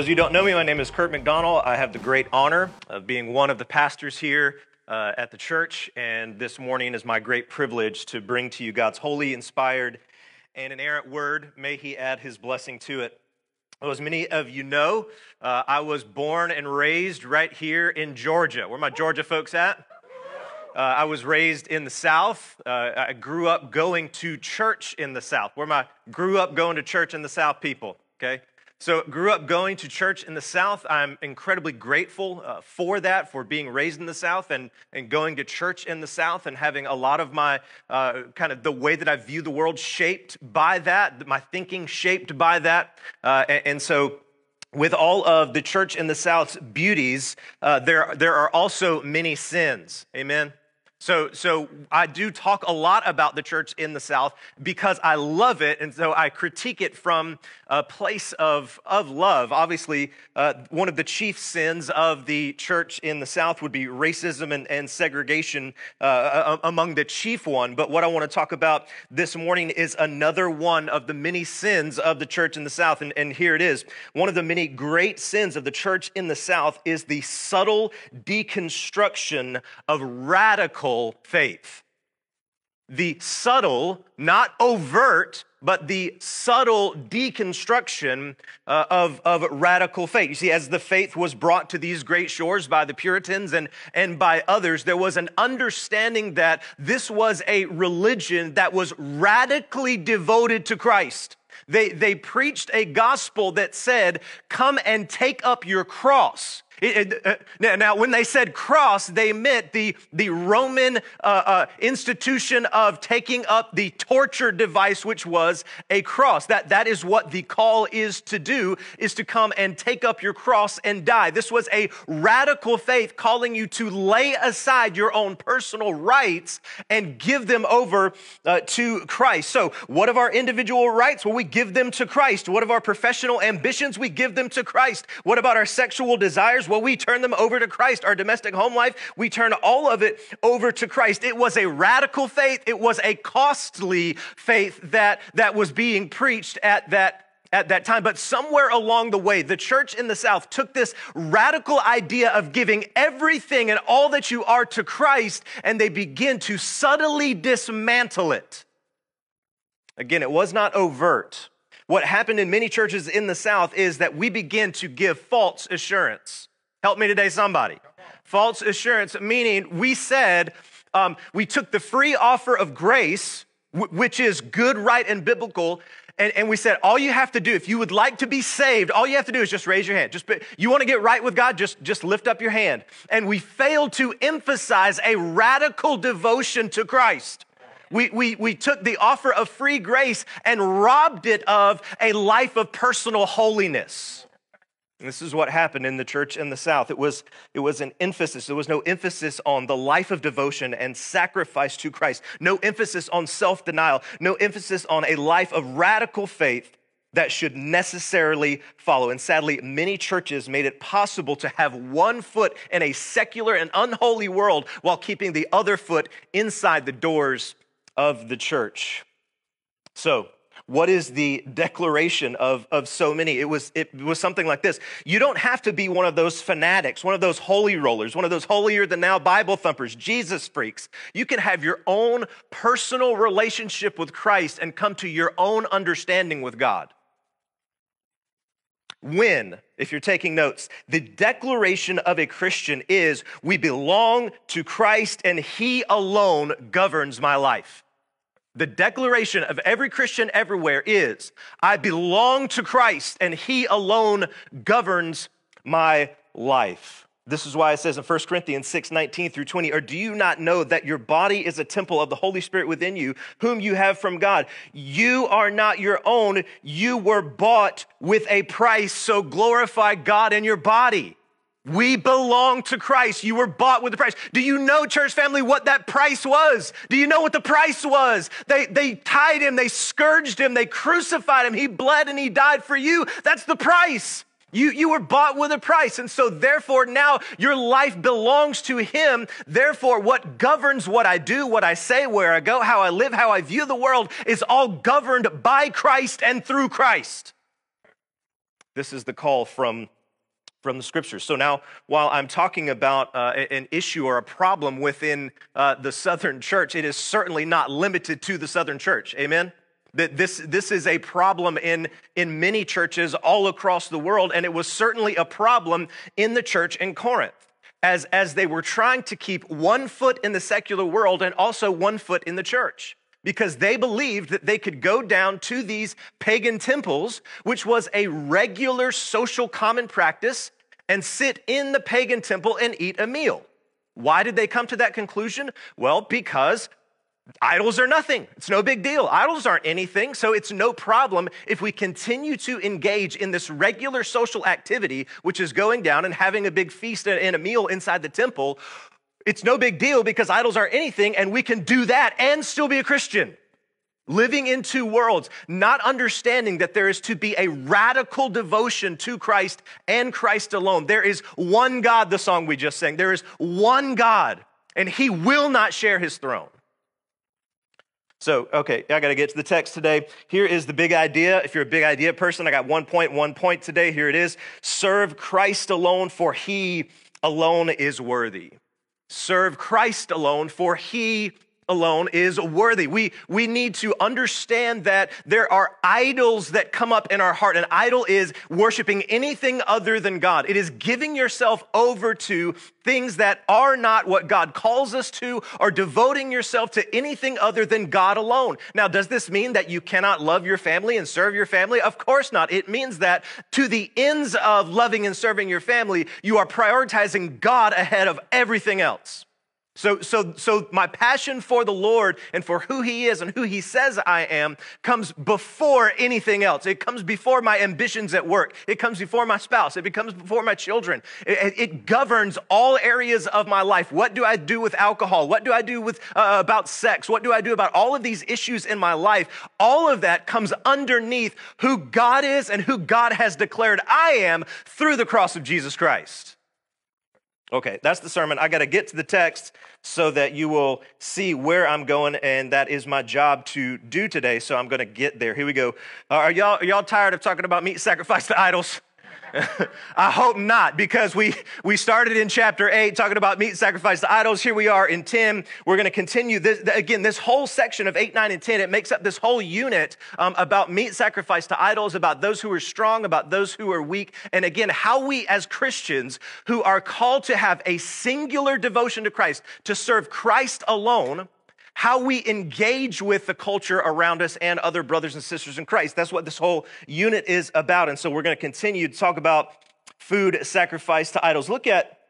Those of you who don't know me, my name is Kurt McDonald. I have the great honor of being one of the pastors here uh, at the church, and this morning is my great privilege to bring to you God's holy, inspired, and inerrant word. May He add His blessing to it. Well, as many of you know, uh, I was born and raised right here in Georgia. Where my Georgia folks at? Uh, I was raised in the South. Uh, I grew up going to church in the South. Where my grew up going to church in the South people. Okay, so, grew up going to church in the South. I'm incredibly grateful uh, for that, for being raised in the South and, and going to church in the South and having a lot of my uh, kind of the way that I view the world shaped by that, my thinking shaped by that. Uh, and, and, so, with all of the church in the South's beauties, uh, there, there are also many sins. Amen. So, so I do talk a lot about the church in the South because I love it, and so I critique it from a place of, of love. Obviously, uh, one of the chief sins of the church in the South would be racism and, and segregation uh, among the chief one. But what I want to talk about this morning is another one of the many sins of the church in the South, and, and here it is. One of the many great sins of the church in the South is the subtle deconstruction of radical faith. The subtle, not overt, but the subtle deconstruction uh, of, of radical faith. You see, as the faith was brought to these great shores by the Puritans and, and by others, there was an understanding that this was a religion that was radically devoted to Christ. They, they preached a gospel that said, Come and take up your cross. It, it, uh, now, when they said cross, they meant the, the Roman uh, uh, institution of taking up the torture device, which was a cross. That, that is what the call is to do, is to come and take up your cross and die. This was a radical faith calling you to lay aside your own personal rights and give them over uh, to Christ. So, what of our individual rights? Well, we give them to Christ. What of our professional ambitions? We give them to Christ. What about our sexual desires? Well, we turn them over to Christ. Our domestic home life, we turn all of it over to Christ. It was a radical faith. It was a costly faith that, that was being preached at that at that time. But somewhere along the way, the church in the South took this radical idea of giving everything and all that you are to Christ, and they begin to subtly dismantle it. Again, it was not overt. What happened in many churches in the South is that we begin to give false assurance. Help me today, somebody. False assurance, meaning we said, um, we took the free offer of grace, w- which is good, right, and biblical, and, and, we said, all you have to do, if you would like to be saved, all you have to do is just raise your hand. Just you want to get right with God, just, just lift up your hand. And we failed to emphasize a radical devotion to Christ. We, we, we took the offer of free grace and robbed it of a life of personal holiness. This is what happened in the church in the South. It was, it was an emphasis. There was no emphasis on the life of devotion and sacrifice to Christ, no emphasis on self denial, no emphasis on a life of radical faith that should necessarily follow. And sadly, many churches made it possible to have one foot in a secular and unholy world while keeping the other foot inside the doors of the church. So, what is the declaration of, of so many? It was, it was something like this. You don't have to be one of those fanatics, one of those holy rollers, one of those holier than now Bible thumpers, Jesus freaks. You can have your own personal relationship with Christ and come to your own understanding with God. When, if you're taking notes, the declaration of a Christian is we belong to Christ and He alone governs my life. The declaration of every Christian everywhere is I belong to Christ and He alone governs my life. This is why it says in 1 Corinthians 6 19 through 20, or do you not know that your body is a temple of the Holy Spirit within you, whom you have from God? You are not your own. You were bought with a price, so glorify God in your body. We belong to Christ. You were bought with a price. Do you know, church family, what that price was? Do you know what the price was? They, they tied him, they scourged him, they crucified him. He bled and he died for you. That's the price. You, you were bought with a price. And so therefore now your life belongs to him. Therefore, what governs what I do, what I say, where I go, how I live, how I view the world is all governed by Christ and through Christ. This is the call from from the scriptures. So now, while I'm talking about uh, an issue or a problem within uh, the Southern church, it is certainly not limited to the Southern church. Amen? That this, this is a problem in, in many churches all across the world, and it was certainly a problem in the church in Corinth. As, as they were trying to keep one foot in the secular world and also one foot in the church because they believed that they could go down to these pagan temples, which was a regular social common practice, and sit in the pagan temple and eat a meal. Why did they come to that conclusion? Well, because Idols are nothing. It's no big deal. Idols aren't anything, so it's no problem if we continue to engage in this regular social activity, which is going down and having a big feast and a meal inside the temple. It's no big deal because idols aren't anything, and we can do that and still be a Christian. Living in two worlds, not understanding that there is to be a radical devotion to Christ and Christ alone. There is one God, the song we just sang. There is one God, and He will not share His throne. So, okay, I got to get to the text today. Here is the big idea. If you're a big idea person, I got one point, one point today. Here it is Serve Christ alone, for he alone is worthy. Serve Christ alone, for he alone is worthy. We, we need to understand that there are idols that come up in our heart. An idol is worshiping anything other than God. It is giving yourself over to things that are not what God calls us to or devoting yourself to anything other than God alone. Now, does this mean that you cannot love your family and serve your family? Of course not. It means that to the ends of loving and serving your family, you are prioritizing God ahead of everything else. So, so, so my passion for the Lord and for who He is and who He says I am comes before anything else. It comes before my ambitions at work. It comes before my spouse. It becomes before my children. It, it governs all areas of my life. What do I do with alcohol? What do I do with uh, about sex? What do I do about all of these issues in my life? All of that comes underneath who God is and who God has declared I am through the cross of Jesus Christ. Okay, that's the sermon. I got to get to the text so that you will see where I'm going, and that is my job to do today. So I'm going to get there. Here we go. Uh, are y'all are y'all tired of talking about meat sacrifice to idols? I hope not, because we, we started in chapter 8 talking about meat sacrifice to idols. Here we are in 10. We're going to continue this. Again, this whole section of 8, 9, and 10, it makes up this whole unit um, about meat sacrifice to idols, about those who are strong, about those who are weak. And again, how we as Christians who are called to have a singular devotion to Christ, to serve Christ alone, how we engage with the culture around us and other brothers and sisters in Christ. That's what this whole unit is about. And so we're going to continue to talk about food sacrifice to idols. Look at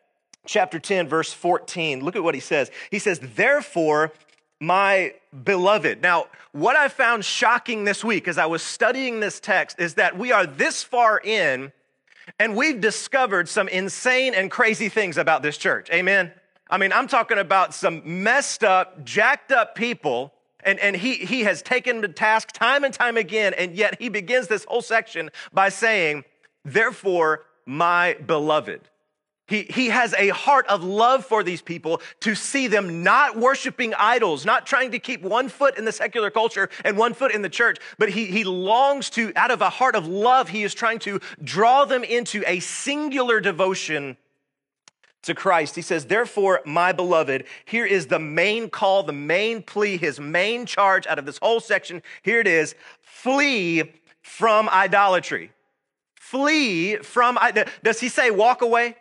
chapter 10, verse 14. Look at what he says. He says, Therefore, my beloved. Now, what I found shocking this week as I was studying this text is that we are this far in and we've discovered some insane and crazy things about this church. Amen. I mean, I'm talking about some messed up, jacked up people. And, and he, he has taken the task time and time again. And yet he begins this whole section by saying, Therefore, my beloved. He, he has a heart of love for these people to see them not worshiping idols, not trying to keep one foot in the secular culture and one foot in the church, but he, he longs to, out of a heart of love, he is trying to draw them into a singular devotion to Christ. He says, Therefore, my beloved, here is the main call, the main plea, his main charge out of this whole section. Here it is flee from idolatry. Flee from, does he say walk away?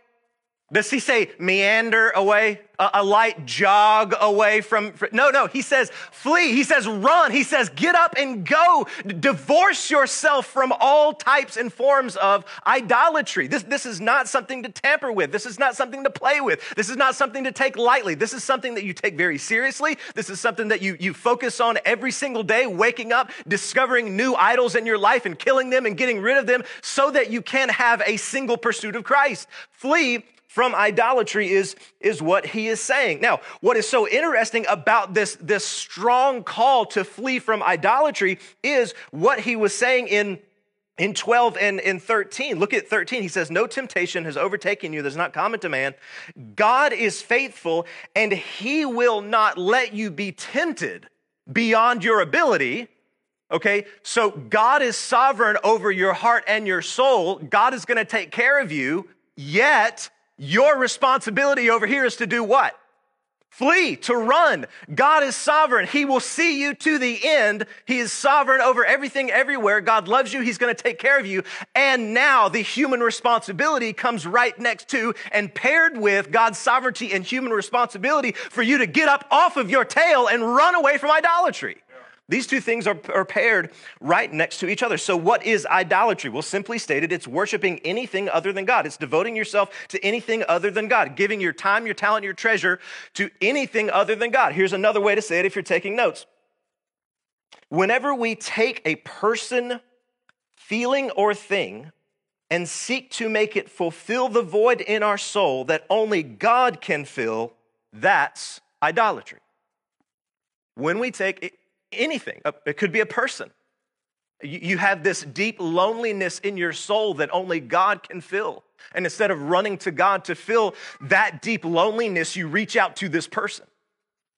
Does he say meander away, a, a light jog away from, from? No, no. He says flee. He says run. He says get up and go. D- divorce yourself from all types and forms of idolatry. This, this is not something to tamper with. This is not something to play with. This is not something to take lightly. This is something that you take very seriously. This is something that you, you focus on every single day, waking up, discovering new idols in your life and killing them and getting rid of them so that you can have a single pursuit of Christ. Flee from idolatry is, is what he is saying. Now, what is so interesting about this, this strong call to flee from idolatry is what he was saying in in 12 and in 13, look at 13. He says, No temptation has overtaken you that's not common to man. God is faithful, and he will not let you be tempted beyond your ability. Okay, so God is sovereign over your heart and your soul. God is to take care of you, yet your responsibility over here is to do what? Flee, to run. God is sovereign. He will see you to the end. He is sovereign over everything everywhere. God loves you. He's going to take care of you. And now the human responsibility comes right next to and paired with God's sovereignty and human responsibility for you to get up off of your tail and run away from idolatry. These two things are, are, paired right next to each other. So, what is idolatry? Well, simply stated, it's worshiping anything other than God. It's devoting yourself to anything other than God, giving your time, your talent, your treasure to anything other than God. Here's another way to say it if you're taking notes. Whenever we take a person, feeling, or thing and seek to make it fulfill the void in our soul that only God can fill, that's idolatry. When we take anything. Uh, it could be a person. You have this deep loneliness in your soul that only God can fill. And instead of running to God to fill that deep loneliness, you reach out to this person.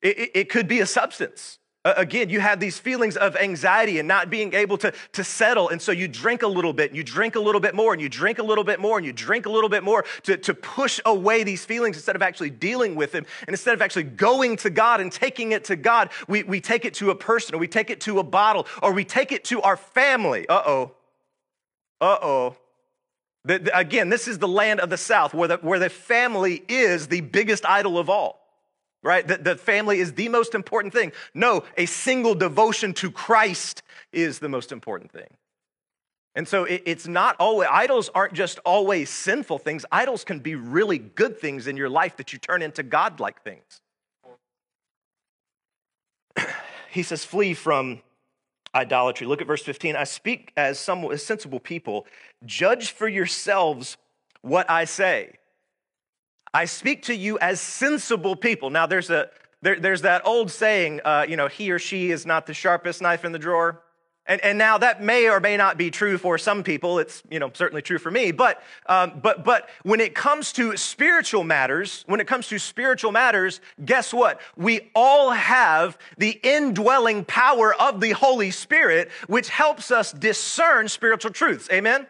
It, it, could be a substance. Again, you have these feelings of anxiety and not being able to, to settle. And so you drink a little bit, and you drink a little bit more, and you drink a little bit more, and you drink a little bit more to, to push away these feelings instead of actually dealing with them. And instead of actually going to God and taking it to God, we, we take it to a person, or we take it to a bottle, or we take it to our family. Uh oh. Uh oh. Again, this is the land of the South where the, where the family is the biggest idol of all right? That the family is the most important thing. No, a single devotion to Christ is the most important thing. And so it, it's not always, idols aren't just always sinful things. Idols can be really good things in your life that you turn into godlike things. he says, flee from idolatry. Look at verse 15. I speak as some as sensible people. Judge for yourselves what I say. I speak to you as sensible people. Now, there's, a, there, there's that old saying, uh, you know, he or she is not the sharpest knife in the drawer. And, and now that may or may not be true for some people. It's, you know, certainly true for me. But, um, but, but when it comes to spiritual matters, when it comes to spiritual matters, guess what? We all have the indwelling power of the Holy Spirit, which helps us discern spiritual truths. Amen?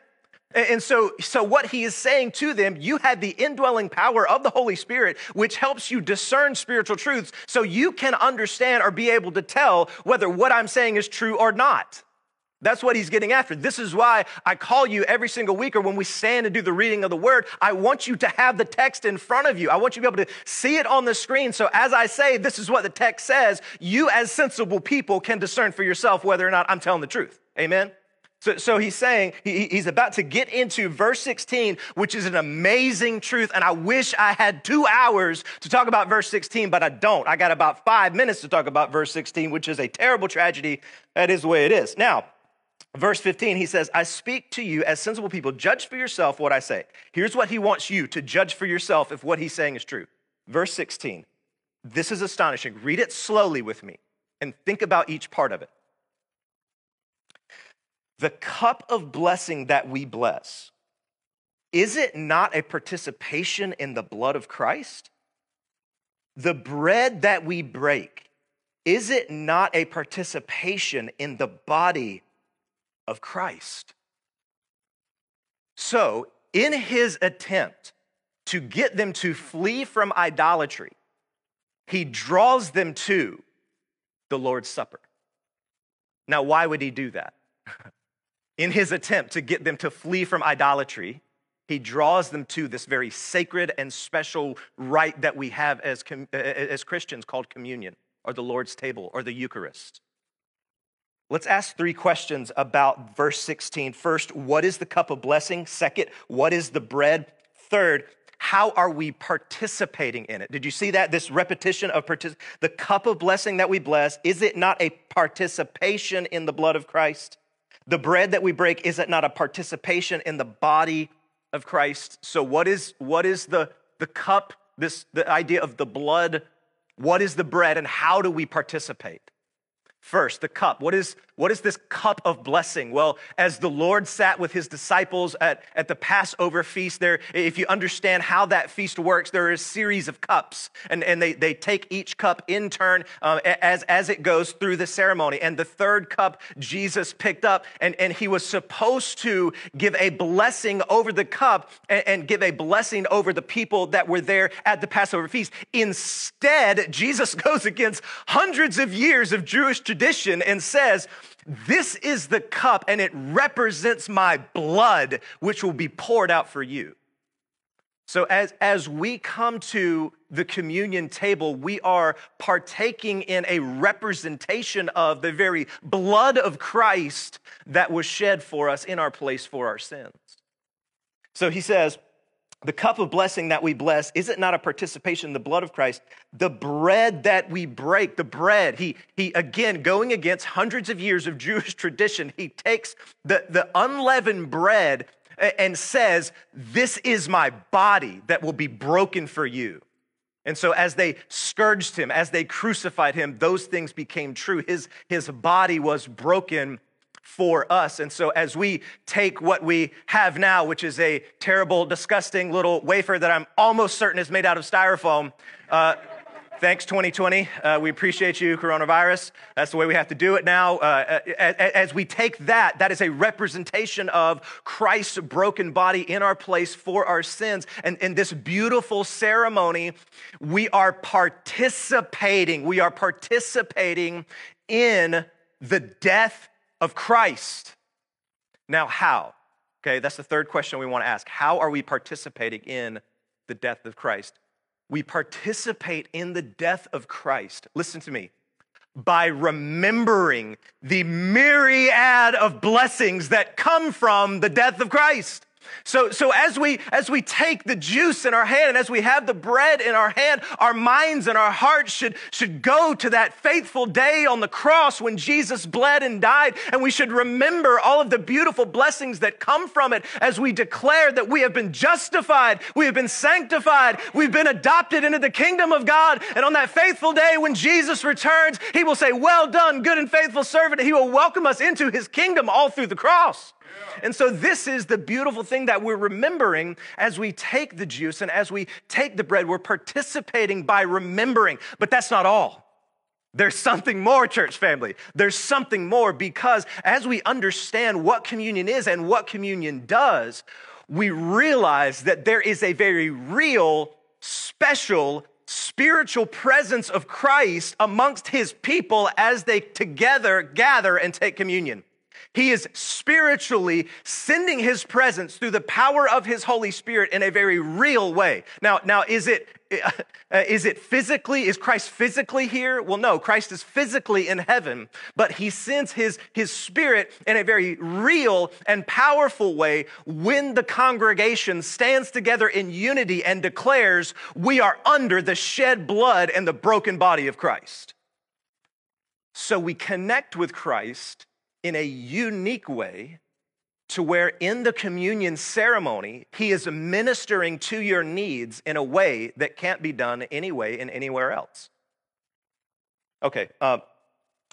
And so, so what he is saying to them, you have the indwelling power of the Holy Spirit, which helps you discern spiritual truths so you can understand or be able to tell whether what I'm saying is true or not. That's what he's getting after. This is why I call you every single week or when we stand and do the reading of the word, I want you to have the text in front of you. I want you to be able to see it on the screen. So as I say, this is what the text says, you as sensible people can discern for yourself whether or not I'm telling the truth. Amen? So, so he's saying, he, he's about to get into verse 16, which is an amazing truth. And I wish I had two hours to talk about verse 16, but I don't. I got about five minutes to talk about verse 16, which is a terrible tragedy. That is the way it is. Now, verse 15, he says, I speak to you as sensible people. Judge for yourself what I say. Here's what he wants you to judge for yourself if what he's saying is true. Verse 16, this is astonishing. Read it slowly with me and think about each part of it. The cup of blessing that we bless, is it not a participation in the blood of Christ? The bread that we break, is it not a participation in the body of Christ? So, in his attempt to get them to flee from idolatry, he draws them to the Lord's Supper. Now, why would he do that? in his attempt to get them to flee from idolatry, he draws them to this very sacred and special rite that we have as, uh, uh, as Christians called communion or the Lord's table or the Eucharist. Let's ask three questions about verse 16. First, what is the cup of blessing? Second, what is the bread? Third, how are we participating in it? Did you see that? This repetition of partic- the cup of blessing that we bless, is it not a participation in the blood of Christ? The bread that we break, is it not a participation in the body of Christ? So, what is, what is the, the cup, this, the idea of the blood? What is the bread, and how do we participate? First, the cup. What is, what is this cup of blessing? Well, as the Lord sat with his disciples at, at the Passover feast, there, if you understand how that feast works, there are a series of cups, and, and they, they take each cup in turn uh, as, as it goes through the ceremony. And the third cup Jesus picked up, and, and he was supposed to give a blessing over the cup and, and give a blessing over the people that were there at the Passover feast. Instead, Jesus goes against hundreds of years of Jewish tradition and says, This is the cup, and it represents my blood, which will be poured out for you. So, as, as we come to the communion table, we are partaking in a representation of the very blood of Christ that was shed for us in our place for our sins. So he says, the cup of blessing that we bless, is it not a participation in the blood of Christ? The bread that we break, the bread, he, he again, going against hundreds of years of Jewish tradition, he takes the, the unleavened bread and says, This is my body that will be broken for you. And so, as they scourged him, as they crucified him, those things became true. His, his body was broken for us. And so, as we take what we have now, which is a terrible, disgusting little wafer that I'm almost certain is made out of styrofoam, uh, thanks 2020 uh, we appreciate you coronavirus. That's the way we have to do it now. Uh, as, as, we take that that is a representation of christ's broken body in our place for our sins. And in this beautiful ceremony we are participating we are participating in the death of Christ. Now, how? Okay, that's the third question we want to ask. How are we participating in the death of Christ? We participate in the death of Christ. Listen to me. By remembering the myriad of blessings that come from the death of Christ. So, so as we as we take the juice in our hand and as we have the bread in our hand, our minds and our hearts should, should go to that faithful day on the cross when Jesus bled and died, and we should remember all of the beautiful blessings that come from it as we declare that we have been justified, we have been sanctified, we've been adopted into the kingdom of God. And on that faithful day when Jesus returns, he will say, Well done, good and faithful servant. He will welcome us into his kingdom all through the cross. And so, this is the beautiful thing that we're remembering as we take the juice and as we take the bread. We're participating by remembering, but that's not all. There's something more, church family. There's something more because as we understand what communion is and what communion does, we realize that there is a very real, special, spiritual presence of Christ amongst his people as they together gather and take communion. He is spiritually sending his presence through the power of his Holy Spirit in a very real way. Now, now is it uh, it physically is Christ physically here? Well, no, Christ is physically in heaven, but he sends his his spirit in a very real and powerful way when the congregation stands together in unity and declares, "We are under the shed blood and the broken body of Christ." So we connect with Christ in a unique way to where in the communion ceremony, he is ministering to your needs in a way that can't be done anyway in anywhere else. Okay, uh,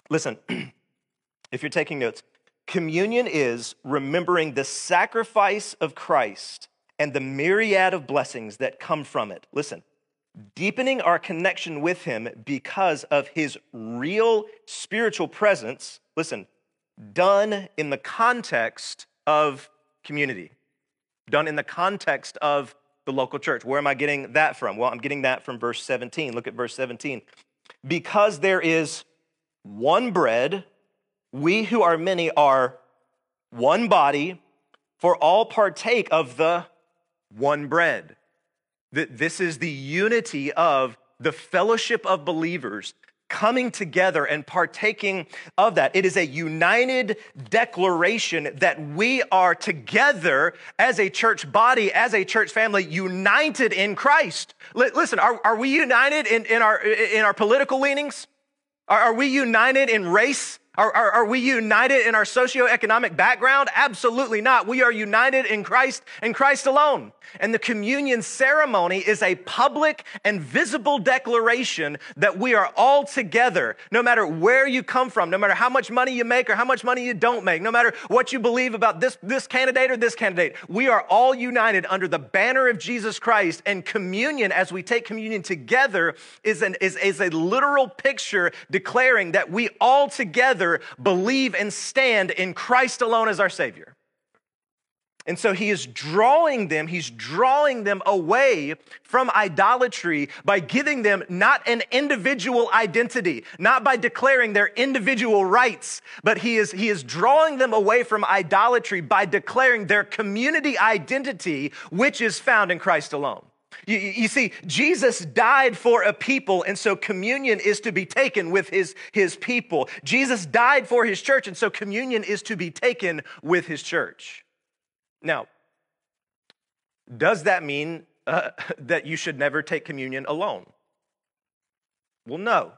listen, if you're taking notes, communion is remembering the sacrifice of Christ and the myriad of blessings that come from it. Listen, deepening our connection with him because of his real spiritual presence. Listen, done in the context of community, done in the context of the local church. Where am I getting that from? Well, I'm getting that from verse 17. Look at verse 17. Because there is one bread, we who are many are one body, for all partake of the one bread. That this is the unity of the fellowship of believers coming together and partaking of that. It is a united declaration that we are together as a church body, as a church family, united in Christ. L- listen, are, are we united in, in, our, in our political leanings? Are, are we united in race? Are, are, are, we united in our socioeconomic background? Absolutely not. We are united in Christ and Christ alone. And the communion ceremony is a public and visible declaration that we are all together, no matter where you come from, no matter how much money you make or how much money you don't make, no matter what you believe about this, this candidate or this candidate. We are all united under the banner of Jesus Christ. And communion, as we take communion together, is, an, is, is a literal picture declaring that we all together believe and stand in Christ alone as our Savior. And so he is drawing them, he's drawing them away from idolatry by giving them not an individual identity, not by declaring their individual rights, but he is, he is drawing them away from idolatry by declaring their community identity, which is found in Christ alone. You, you, see, Jesus died for a people, and so communion is to be taken with his, his people. Jesus died for his church, and so communion is to be taken with his church. Now, does that mean uh, that you should never take communion alone? Well, no.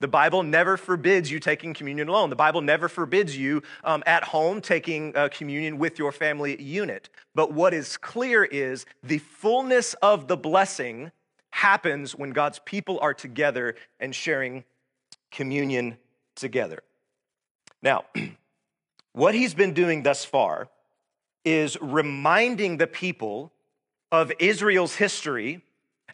The Bible never forbids you taking communion alone. The Bible never forbids you um, at home taking uh, communion with your family unit. But what is clear is the fullness of the blessing happens when God's people are together and sharing communion together. Now, what he's been doing thus far is reminding the people of Israel's history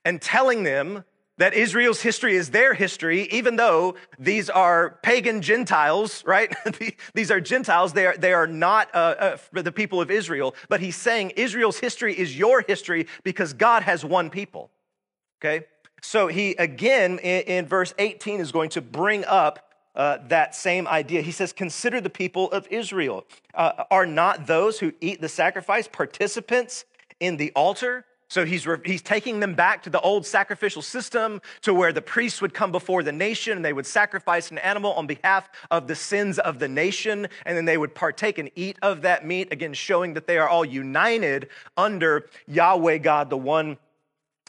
and telling them that Israel's history is their history, even though these are pagan Gentiles, right? these are Gentiles. They are, they are not uh, uh, the people of Israel. But he's saying Israel's history is your history because God has one people. Okay? So he, again, in, in verse 18, is going to bring up uh, that same idea. He says, Consider the people of Israel. Uh, are not those who eat the sacrifice participants in the altar? So he's, he's taking them back to the old sacrificial system to where the priests would come before the nation and they would sacrifice an animal on behalf of the sins of the nation. And then they would partake and eat of that meat, again, showing that they are all united under Yahweh God, the one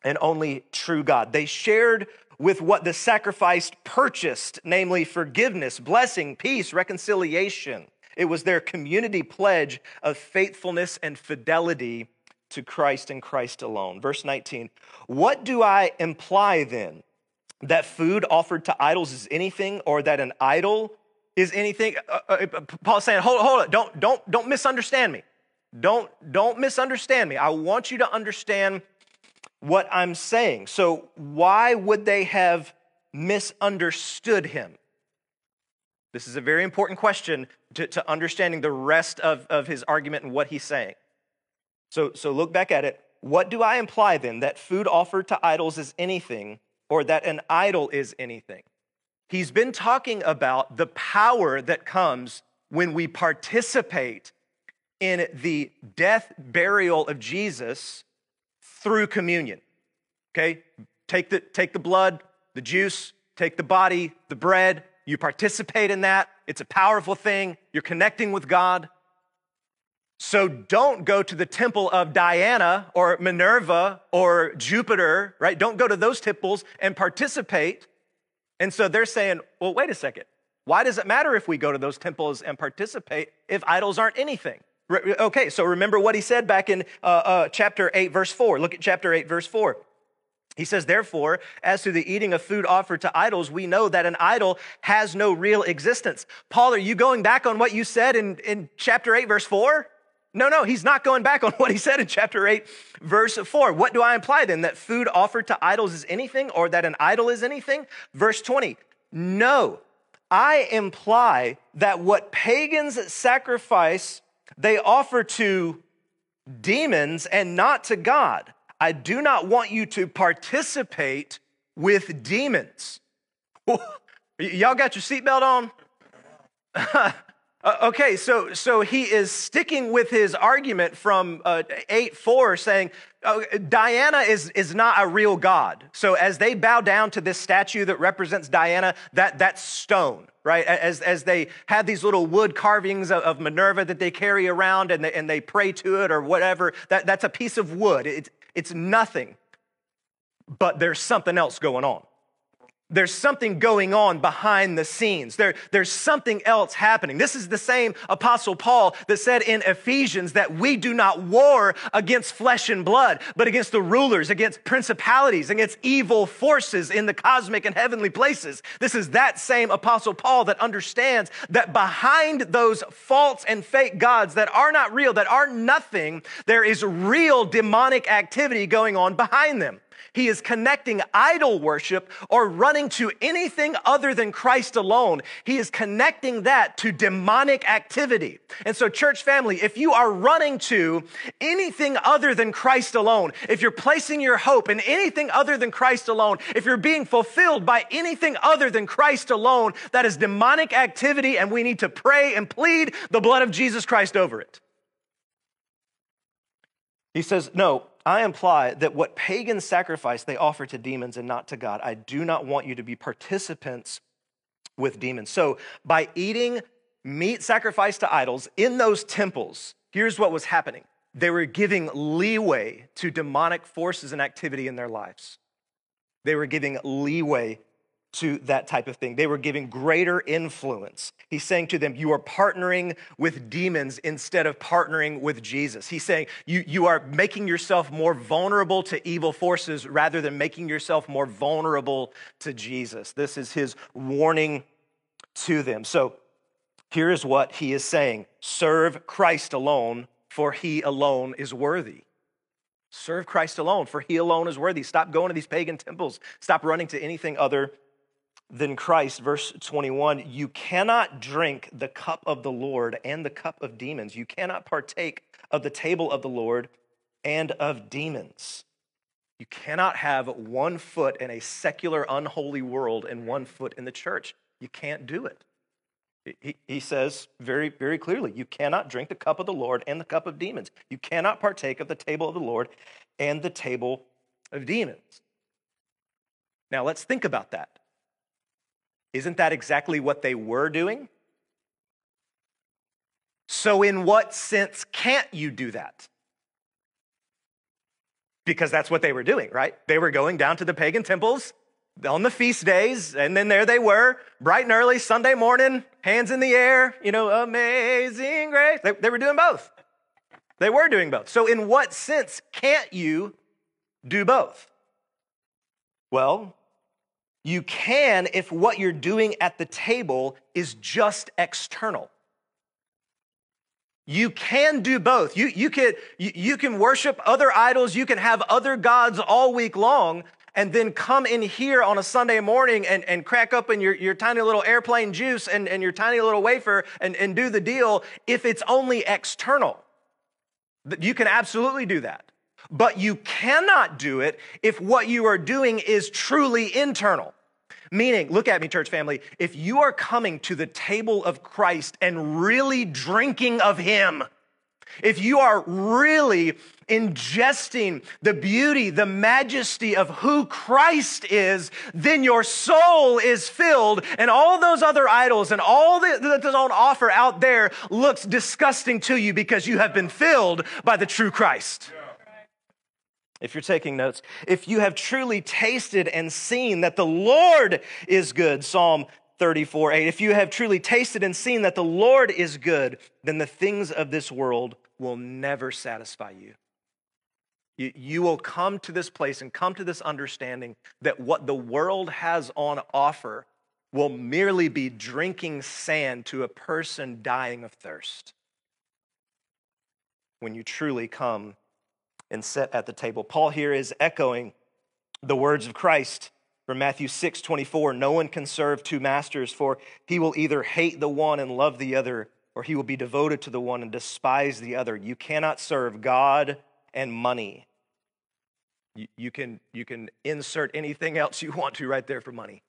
and only true God. They shared with what the sacrifice purchased, namely forgiveness, blessing, peace, reconciliation. It was their community pledge of faithfulness and fidelity to Christ and Christ alone. Verse 19, what do I imply then? That food offered to idols is anything, or that an idol is anything? Uh, uh, uh, Paul's saying, hold, hold it, don't, don't, don't misunderstand me. Don't, don't misunderstand me. I want you to understand what I'm saying. So, why would they have misunderstood him? This is a very important question to, to understanding the rest of, of his argument and what he's saying. So, so look back at it. What do I imply then? That food offered to idols is anything, or that an idol is anything? He's been talking about the power that comes when we participate in the death, burial of Jesus through communion. Okay? Take the, take the blood, the juice, take the body, the bread. You participate in that. It's a powerful thing. You're connecting with God. So don't go to the temple of Diana or Minerva or Jupiter, right? Don't go to those temples and participate. And so they're saying, well, wait a second. Why does it matter if we go to those temples and participate if idols aren't anything? Okay, so remember what he said back in uh, uh, chapter 8, verse 4. Look at chapter 8, verse 4. He says, Therefore, as to the eating of food offered to idols, we know that an idol has no real existence. Paul, are you going back on what you said in, in chapter 8, verse 4? No, no, he's not going back on what he said in chapter 8, verse 4. What do I imply then? That food offered to idols is anything or that an idol is anything? Verse 20. No, I imply that what pagans sacrifice, they offer to demons and not to God. I do not want you to participate with demons. Y'all got your seatbelt on? Uh, okay, so so he is sticking with his argument from uh, eight four, saying uh, Diana is is not a real god. So as they bow down to this statue that represents Diana, that that's stone, right? As as they have these little wood carvings of, of Minerva that they carry around and they, and they pray to it or whatever, that that's a piece of wood. It's it's nothing, but there's something else going on. There's something going on behind the scenes. There, there's something else happening. This is the same Apostle Paul that said in Ephesians that we do not war against flesh and blood, but against the rulers, against principalities, against evil forces in the cosmic and heavenly places. This is that same Apostle Paul that understands that behind those false and fake gods that are not real, that are nothing, there is real demonic activity going on behind them. He is connecting idol worship or running to anything other than Christ alone. He is connecting that to demonic activity. And so, church family, if you are running to anything other than Christ alone, if you're placing your hope in anything other than Christ alone, if you're being fulfilled by anything other than Christ alone, that is demonic activity, and we need to pray and plead the blood of Jesus Christ over it. He says, No, I imply that what pagans sacrifice they offer to demons and not to God. I do not want you to be participants with demons. So, by eating meat sacrificed to idols in those temples, here's what was happening they were giving leeway to demonic forces and activity in their lives. They were giving leeway to that type of thing. They were giving greater influence. He's saying to them, You are partnering with demons instead of partnering with Jesus. He's saying, You, you are making yourself more vulnerable to evil forces rather than making yourself more vulnerable to Jesus. This is his warning to them. So here is what he is saying Serve Christ alone, for he alone is worthy. Serve Christ alone, for he alone is worthy. Stop going to these pagan temples. Stop running to anything other than Christ. Verse 21 You cannot drink the cup of the Lord and the cup of demons. You cannot partake of the table of the Lord and of demons. You cannot have one foot in a secular, unholy world and one foot in the church. You can't do it. He, he says very, very clearly you cannot drink the cup of the Lord and the cup of demons. You cannot partake of the table of the Lord and the table of demons. Now, let's think about that. Isn't that exactly what they were doing? So, in what sense can't you do that? Because that's what they were doing, right? They were going down to the pagan temples on the feast days, and then there they were, bright and early, Sunday morning, hands in the air, you know, amazing grace. They, they were doing both. They were doing both. So, in what sense can't you do both? Well, you can if what you're doing at the table is just external. You can do both. You, you, can, you, you can worship other idols, you can have other gods all week long, and then come in here on a Sunday morning and, and crack open your, your tiny little airplane juice and, and your tiny little wafer and, and do the deal if it's only external. You can absolutely do that. But you cannot do it if what you are doing is truly internal. Meaning, look at me, church family, if you are coming to the table of Christ and really drinking of Him, if you are really ingesting the beauty, the majesty of who Christ is, then your soul is filled, and all those other idols and all that's on offer out there looks disgusting to you because you have been filled by the true Christ. Yeah if you're taking notes, if you have truly tasted and seen that the Lord is good, Psalm 34 8, if you have truly tasted and seen that the Lord is good, then the things of this world will never satisfy you. You, you will come to this place and come to this understanding that what the world has on offer will merely be drinking sand to a person dying of thirst. When you truly come and sit at the table. Paul here is echoing the words of Christ from Matthew 6 24. No one can serve two masters, for he will either hate the one and love the other, or he will be devoted to the one and despise the other. You cannot serve God and money. You, you can, you can insert anything else you want to right there for money.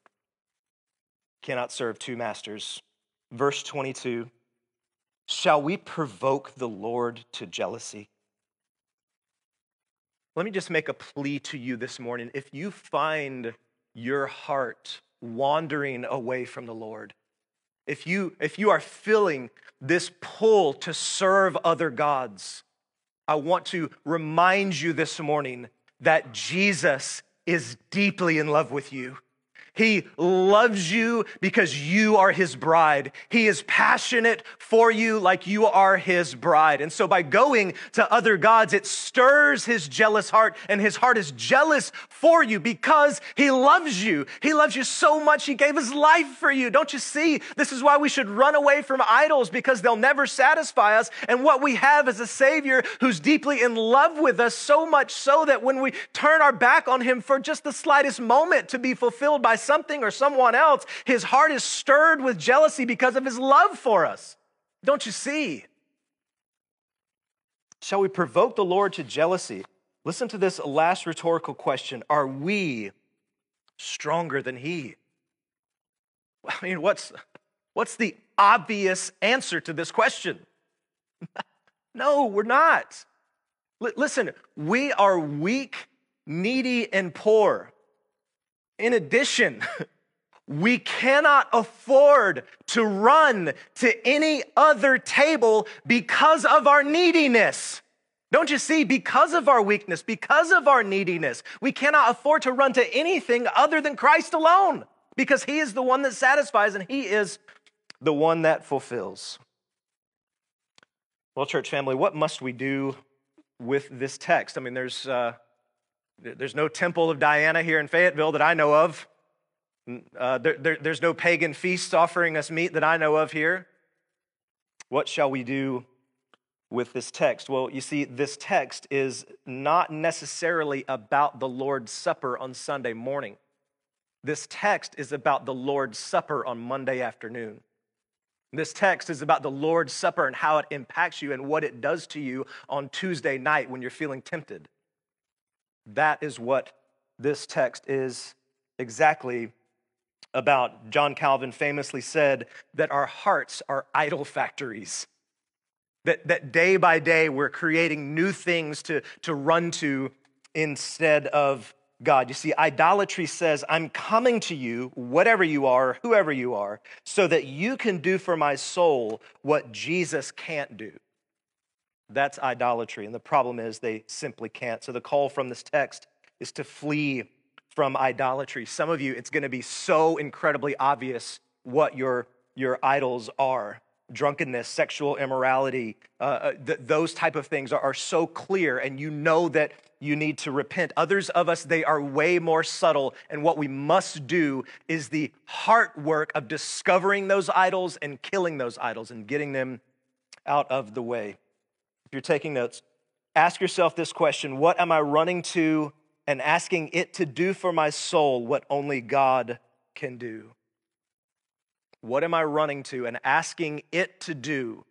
Cannot serve two masters. Verse 22 Shall we provoke the Lord to jealousy? Let me just make a plea to you this morning. If you find your heart wandering away from the Lord, if you, if you are feeling this pull to serve other gods, I want to remind you this morning that Jesus is deeply in love with you. He loves you because you are his bride. He is passionate for you like you are his bride. And so by going to other gods, it stirs his jealous heart and his heart is jealous for you because he loves you. He loves you so much. He gave his life for you. Don't you see? This is why we should run away from idols because they'll never satisfy us. And what we have is a savior who's deeply in love with us so much so that when we turn our back on him for just the slightest moment to be fulfilled by something or someone else, his heart is stirred with jealousy because of his love for us. Don't you see? Shall we provoke the Lord to jealousy? Listen to this last rhetorical question Are we stronger than he? I mean, what's, what's the obvious answer to this question? no, we're not. L- listen, we are weak, needy, and poor. In addition, we cannot afford to run to any other table because of our neediness. Don't you see? Because of our weakness, because of our neediness, we cannot afford to run to anything other than Christ alone because He is the one that satisfies and He is the one that fulfills. Well, church family, what must we do with this text? I mean, there's. Uh, there's no temple of Diana here in Fayetteville that I know of. Uh, there, there, there's no pagan feasts offering us meat that I know of here. What shall we do with this text? Well, you see, this text is not necessarily about the Lord's Supper on Sunday morning. This text is about the Lord's Supper on Monday afternoon. This text is about the Lord's Supper and how it impacts you and what it does to you on Tuesday night when you're feeling tempted. That is what this text is exactly about. John Calvin famously said that our hearts are idol factories. That, that day by day we're creating new things to, to run to instead of God. You see, idolatry says, I'm coming to you, whatever you are, whoever you are, so that you can do for my soul what Jesus can't do. That's idolatry. And the problem is they simply can't. So the call from this text is to flee from idolatry. Some of you, it's going to be so incredibly obvious what your, your idols are. Drunkenness, sexual immorality, uh, uh, th- those type of things are, are so clear, and you know that you need to repent. Others of us, they are way more subtle, and what we must do is the heart work of discovering those idols and killing those idols and getting them out of the way you're taking notes, ask yourself this question What am I running to and asking it to do for my soul what only God can do? What am I running to and asking it to do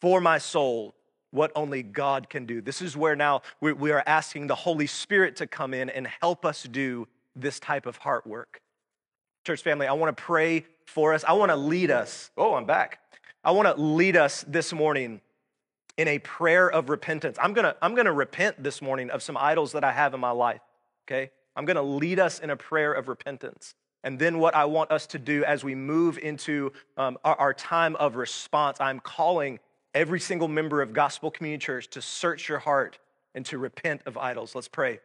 for my soul what only God can do? This is where now we are asking the Holy Spirit to come in and help us do this type of heart work. Church family, I want to pray for us. I want to lead us. Oh, I'm back. I want to lead us this morning in a prayer of repentance. I'm gonna, I'm gonna repent this morning of some idols that I have in my life, okay? I'm gonna lead us in a prayer of repentance. And then, what I want us to do as we move into um, our, our time of response, I'm calling every single member of Gospel Community Church to search your heart and to repent of idols. Let's pray.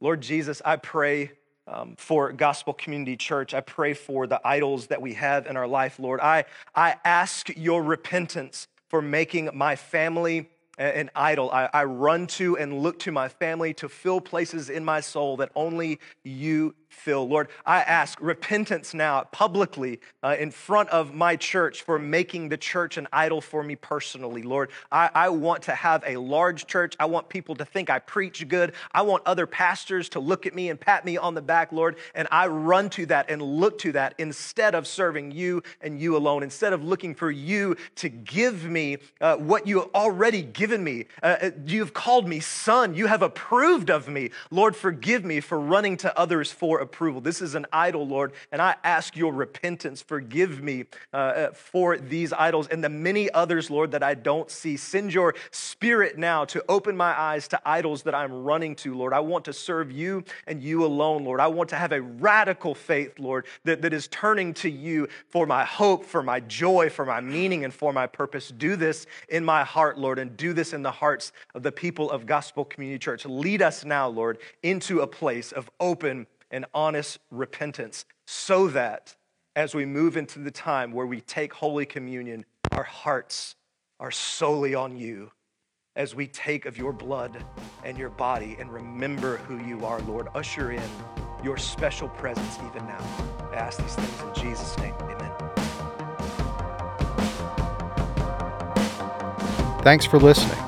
Lord Jesus, I pray um, for Gospel Community Church. I pray for the idols that we have in our life, Lord. I, I ask your repentance for making my family an idol. I, I, run to and look to my family to fill places in my soul that only you fill. Lord, I ask repentance now publicly uh, in front of my church for making the church an idol for me personally. Lord, I, I want to have a large church. I want people to think I preach good. I want other pastors to look at me and pat me on the back, Lord. And I run to that and look to that instead of serving you and you alone, instead of looking for you to give me uh, what you have already given me. Uh, uh you have called me son. You have approved of me. Lord, forgive me for running to others for approval. This is an idol, Lord, and I ask your repentance. Forgive me uh, uh, for these idols and the many others, Lord, that I don't see. Send your spirit now to open my eyes to idols that I'm running to, Lord. I want to serve you and you alone, Lord. I want to have a radical faith, Lord, that, that is turning to you for my hope, for my joy, for my meaning, and for my purpose. Do this in my heart, Lord, and do this in the hearts of the people of Gospel Community Church. Lead us now, Lord, into a place of open and honest repentance so that as we move into the time where we take Holy Communion, our hearts are solely on you as we take of your blood and your body and remember who you are, Lord. Usher in your special presence even now. I ask these things in Jesus' name. Amen. Thanks for listening.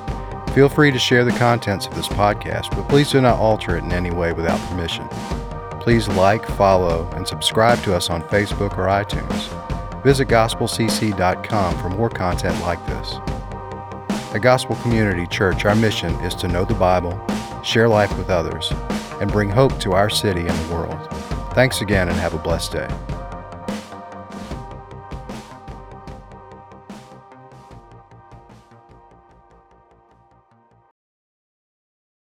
Feel free to share the contents of this podcast, but please do not alter it in any way without permission. Please like, follow, and subscribe to us on Facebook or iTunes. Visit gospelcc.com for more content like this. At Gospel Community Church, our mission is to know the Bible, share life with others, and bring hope to our city and the world. Thanks again and have a blessed day.